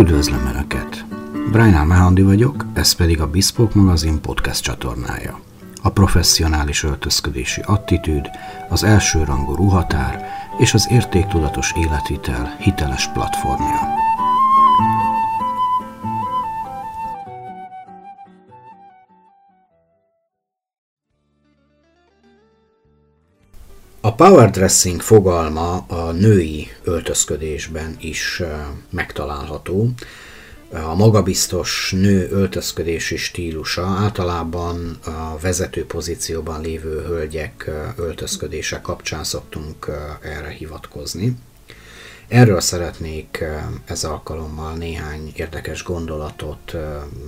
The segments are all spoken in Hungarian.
Üdvözlöm Önöket! Brian Mehandi vagyok, ez pedig a Bespoke magazin podcast csatornája. A professzionális öltözködési attitűd, az elsőrangú ruhatár és az értéktudatos életvitel hiteles platformja. Power dressing fogalma a női öltözködésben is megtalálható. A magabiztos nő öltözködési stílusa általában a vezető pozícióban lévő hölgyek öltözködése kapcsán szoktunk erre hivatkozni. Erről szeretnék ez alkalommal néhány érdekes gondolatot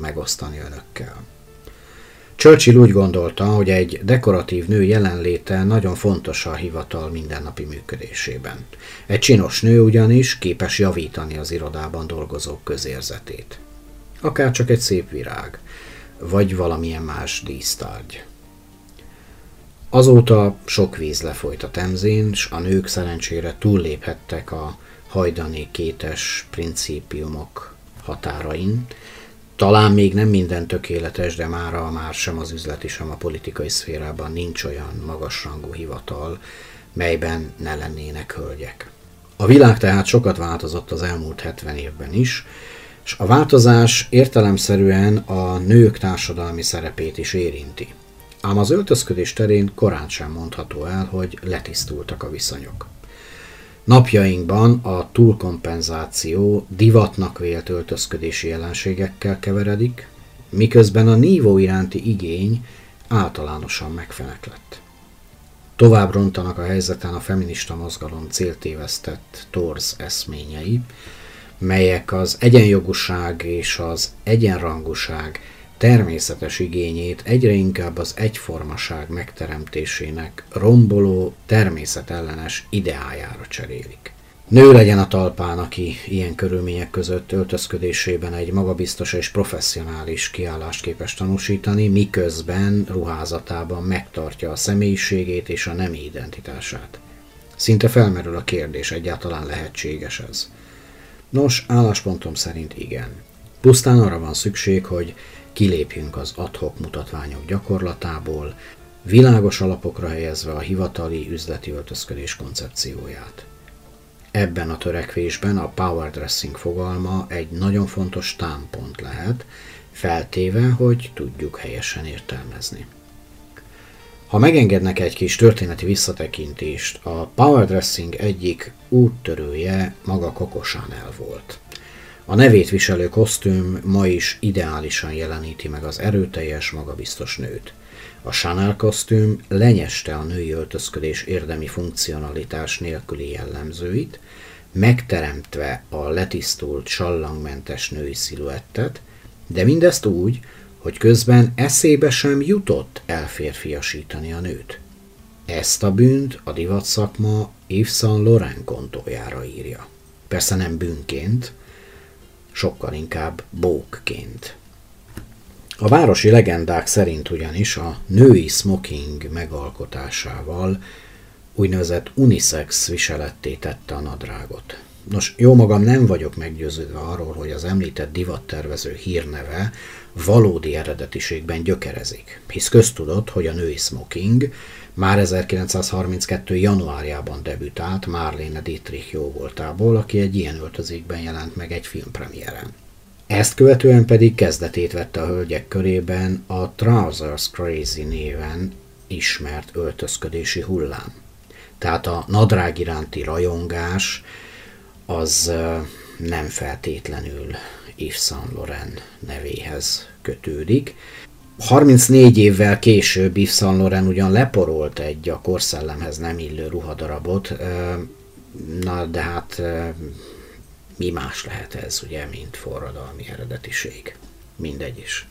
megosztani önökkel. Churchill úgy gondolta, hogy egy dekoratív nő jelenléte nagyon fontos a hivatal mindennapi működésében. Egy csinos nő ugyanis képes javítani az irodában dolgozók közérzetét. Akár csak egy szép virág, vagy valamilyen más dísztárgy. Azóta sok víz lefolyt a Temzén, s a nők szerencsére túlléphettek a hajdani kétes principiumok határain, talán még nem minden tökéletes, de mára már sem az üzleti, sem a politikai szférában nincs olyan magasrangú hivatal, melyben ne lennének hölgyek. A világ tehát sokat változott az elmúlt 70 évben is, és a változás értelemszerűen a nők társadalmi szerepét is érinti. Ám az öltözködés terén korán sem mondható el, hogy letisztultak a viszonyok. Napjainkban a túlkompenzáció divatnak vélt öltözködési jelenségekkel keveredik, miközben a nívó iránti igény általánosan megfeneklett. Tovább rontanak a helyzeten a feminista mozgalom céltévesztett torz eszményei, melyek az egyenjogúság és az egyenrangúság természetes igényét egyre inkább az egyformaság megteremtésének romboló, természetellenes ideájára cserélik. Nő legyen a talpán, aki ilyen körülmények között öltözködésében egy magabiztos és professzionális kiállást képes tanúsítani, miközben ruházatában megtartja a személyiségét és a nemi identitását. Szinte felmerül a kérdés, egyáltalán lehetséges ez. Nos, álláspontom szerint igen. Pusztán arra van szükség, hogy kilépjünk az adhok mutatványok gyakorlatából, világos alapokra helyezve a hivatali üzleti öltözködés koncepcióját. Ebben a törekvésben a power dressing fogalma egy nagyon fontos támpont lehet, feltéve, hogy tudjuk helyesen értelmezni. Ha megengednek egy kis történeti visszatekintést, a power dressing egyik úttörője maga Coco Chanel volt. A nevét viselő kosztüm ma is ideálisan jeleníti meg az erőteljes, magabiztos nőt. A Chanel kosztüm lenyeste a női öltözködés érdemi funkcionalitás nélküli jellemzőit, megteremtve a letisztult, sallangmentes női sziluettet, de mindezt úgy, hogy közben eszébe sem jutott elférfiasítani a nőt. Ezt a bűnt a divatszakma Yves Saint Laurent kontójára írja. Persze nem bűnként, sokkal inkább bókként. A városi legendák szerint ugyanis a női smoking megalkotásával úgynevezett unisex viseletté tette a nadrágot. Nos, jó magam nem vagyok meggyőződve arról, hogy az említett divattervező hírneve valódi eredetiségben gyökerezik, hisz köztudott, hogy a női smoking már 1932. januárjában debütált Marlene Dietrich jóvoltából, aki egy ilyen öltözékben jelent meg egy filmpremiéren. Ezt követően pedig kezdetét vette a hölgyek körében a Trousers Crazy néven ismert öltözködési hullám. Tehát a nadrág iránti rajongás az nem feltétlenül Yves Saint Laurent nevéhez kötődik, 34 évvel később Yves Saint Laurent ugyan leporolt egy a korszellemhez nem illő ruhadarabot, na de hát mi más lehet ez, ugye, mint forradalmi eredetiség. Mindegy is.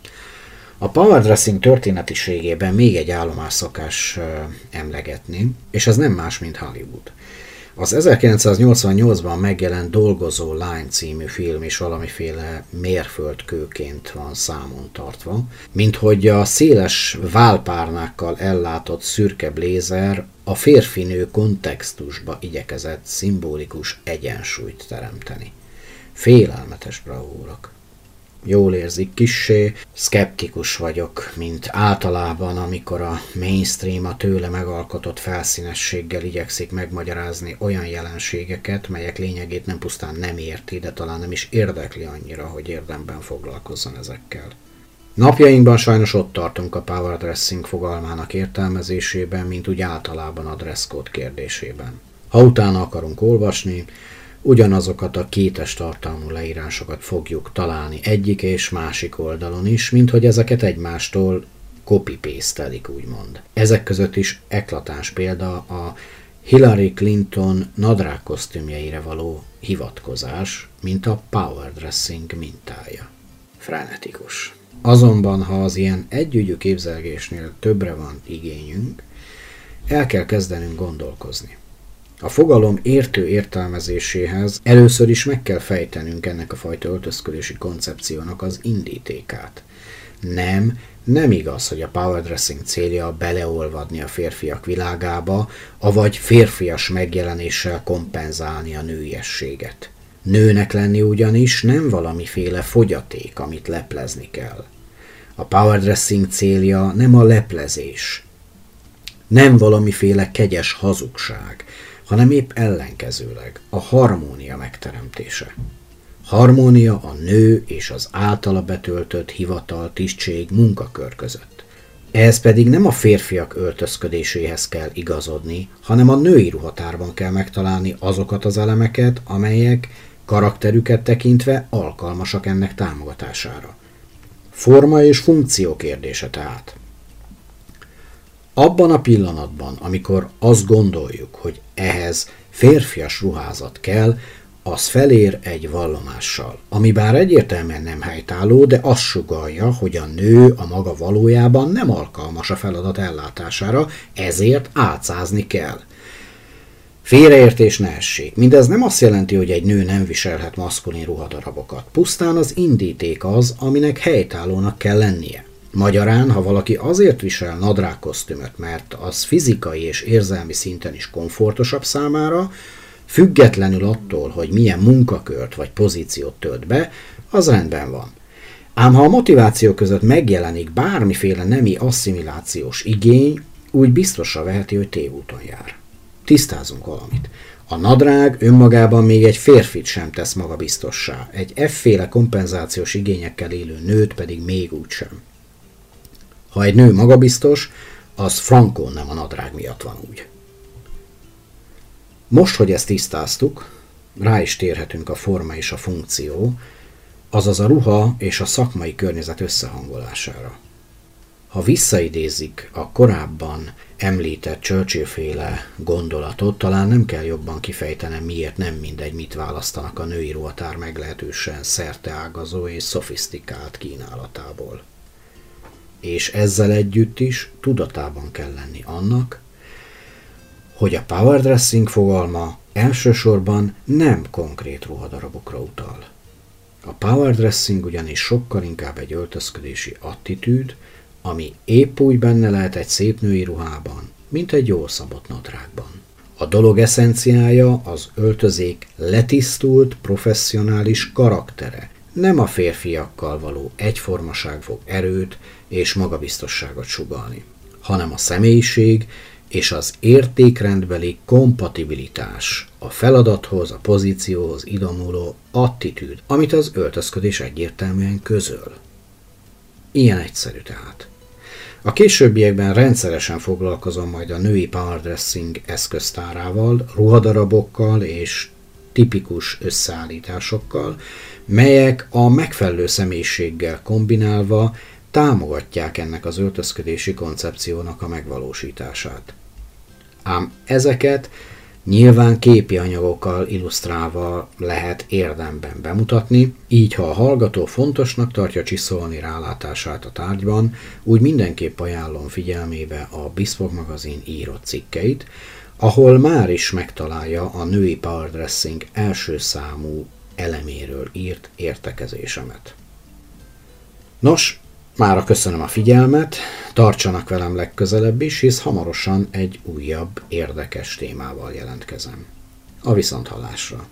A power dressing történetiségében még egy állomás szokás emlegetni, és ez nem más, mint Hollywood. Az 1988-ban megjelent Dolgozó Lány című film is valamiféle mérföldkőként van számon tartva, mint hogy a széles válpárnákkal ellátott szürke blézer a férfinő kontextusba igyekezett szimbolikus egyensúlyt teremteni. Félelmetes bravúrok. Jól érzik kissé, szkeptikus vagyok, mint általában, amikor a mainstream a tőle megalkotott felszínességgel igyekszik megmagyarázni olyan jelenségeket, melyek lényegét nem pusztán nem érti, de talán nem is érdekli annyira, hogy érdemben foglalkozzon ezekkel. Napjainkban sajnos ott tartunk a power dressing fogalmának értelmezésében, mint úgy általában a dresscode kérdésében. Ha utána akarunk olvasni, ugyanazokat a kétes tartalmú leírásokat fogjuk találni egyik és másik oldalon is, mint hogy ezeket egymástól copy paste úgymond. Ezek között is eklatáns példa a Hillary Clinton nadrág kosztümjeire való hivatkozás, mint a power dressing mintája. Frenetikus. Azonban, ha az ilyen együgyű képzelgésnél többre van igényünk, el kell kezdenünk gondolkozni. A fogalom értő értelmezéséhez először is meg kell fejtenünk ennek a fajta öltözködési koncepciónak az indítékát. Nem, nem igaz, hogy a power dressing célja beleolvadni a férfiak világába, avagy férfias megjelenéssel kompenzálni a nőiességet. Nőnek lenni ugyanis nem valamiféle fogyaték, amit leplezni kell. A power dressing célja nem a leplezés, nem valamiféle kegyes hazugság, hanem épp ellenkezőleg a harmónia megteremtése. Harmónia a nő és az általa betöltött hivatal, tisztség, munkakör között. Ehhez pedig nem a férfiak öltözködéséhez kell igazodni, hanem a női ruhatárban kell megtalálni azokat az elemeket, amelyek karakterüket tekintve alkalmasak ennek támogatására. Forma és funkció kérdése tehát. Abban a pillanatban, amikor azt gondoljuk, hogy ehhez férfias ruházat kell, az felér egy vallomással, ami bár egyértelműen nem helytálló, de azt sugalja, hogy a nő a maga valójában nem alkalmas a feladat ellátására, ezért átszázni kell. Félreértés ne essék. Mindez nem azt jelenti, hogy egy nő nem viselhet maszkulin ruhadarabokat. Pusztán az indíték az, aminek helytállónak kell lennie. Magyarán, ha valaki azért visel nadrágkosztümöt, mert az fizikai és érzelmi szinten is komfortosabb számára, függetlenül attól, hogy milyen munkakört vagy pozíciót tölt be, az rendben van. Ám ha a motiváció között megjelenik bármiféle nemi asszimilációs igény, úgy biztosra veheti, hogy tévúton jár. Tisztázunk valamit. A nadrág önmagában még egy férfit sem tesz magabiztossá, egy efféle kompenzációs igényekkel élő nőt pedig még úgy sem. Ha egy nő magabiztos, az frankon nem a nadrág miatt van úgy. Most, hogy ezt tisztáztuk, rá is térhetünk a forma és a funkció, azaz a ruha és a szakmai környezet összehangolására. Ha visszaidézik a korábban említett Churchill-féle gondolatot, talán nem kell jobban kifejtenem, miért nem mindegy, mit választanak a női ruhatár meglehetősen szerteágazó és szofisztikált kínálatából és ezzel együtt is tudatában kell lenni annak, hogy a power dressing fogalma elsősorban nem konkrét ruhadarabokra utal. A power dressing ugyanis sokkal inkább egy öltözködési attitűd, ami épp úgy benne lehet egy szép női ruhában, mint egy jól szabott nadrágban. A dolog eszenciája az öltözék letisztult, professzionális karaktere, nem a férfiakkal való egyformaság fog erőt és magabiztosságot sugalni, hanem a személyiség és az értékrendbeli kompatibilitás, a feladathoz, a pozícióhoz idomuló attitűd, amit az öltözködés egyértelműen közöl. Ilyen egyszerű tehát. A későbbiekben rendszeresen foglalkozom majd a női powerdressing eszköztárával, ruhadarabokkal és tipikus összeállításokkal, melyek a megfelelő személyiséggel kombinálva támogatják ennek az öltözködési koncepciónak a megvalósítását. Ám ezeket nyilván képi anyagokkal illusztrálva lehet érdemben bemutatni, így ha a hallgató fontosnak tartja csiszolni rálátását a tárgyban, úgy mindenképp ajánlom figyelmébe a Bispok magazin írott cikkeit, ahol már is megtalálja a női powerdressing első számú eleméről írt értekezésemet. Nos, Mára köszönöm a figyelmet, tartsanak velem legközelebb is, hisz hamarosan egy újabb, érdekes témával jelentkezem. A viszonthallásra!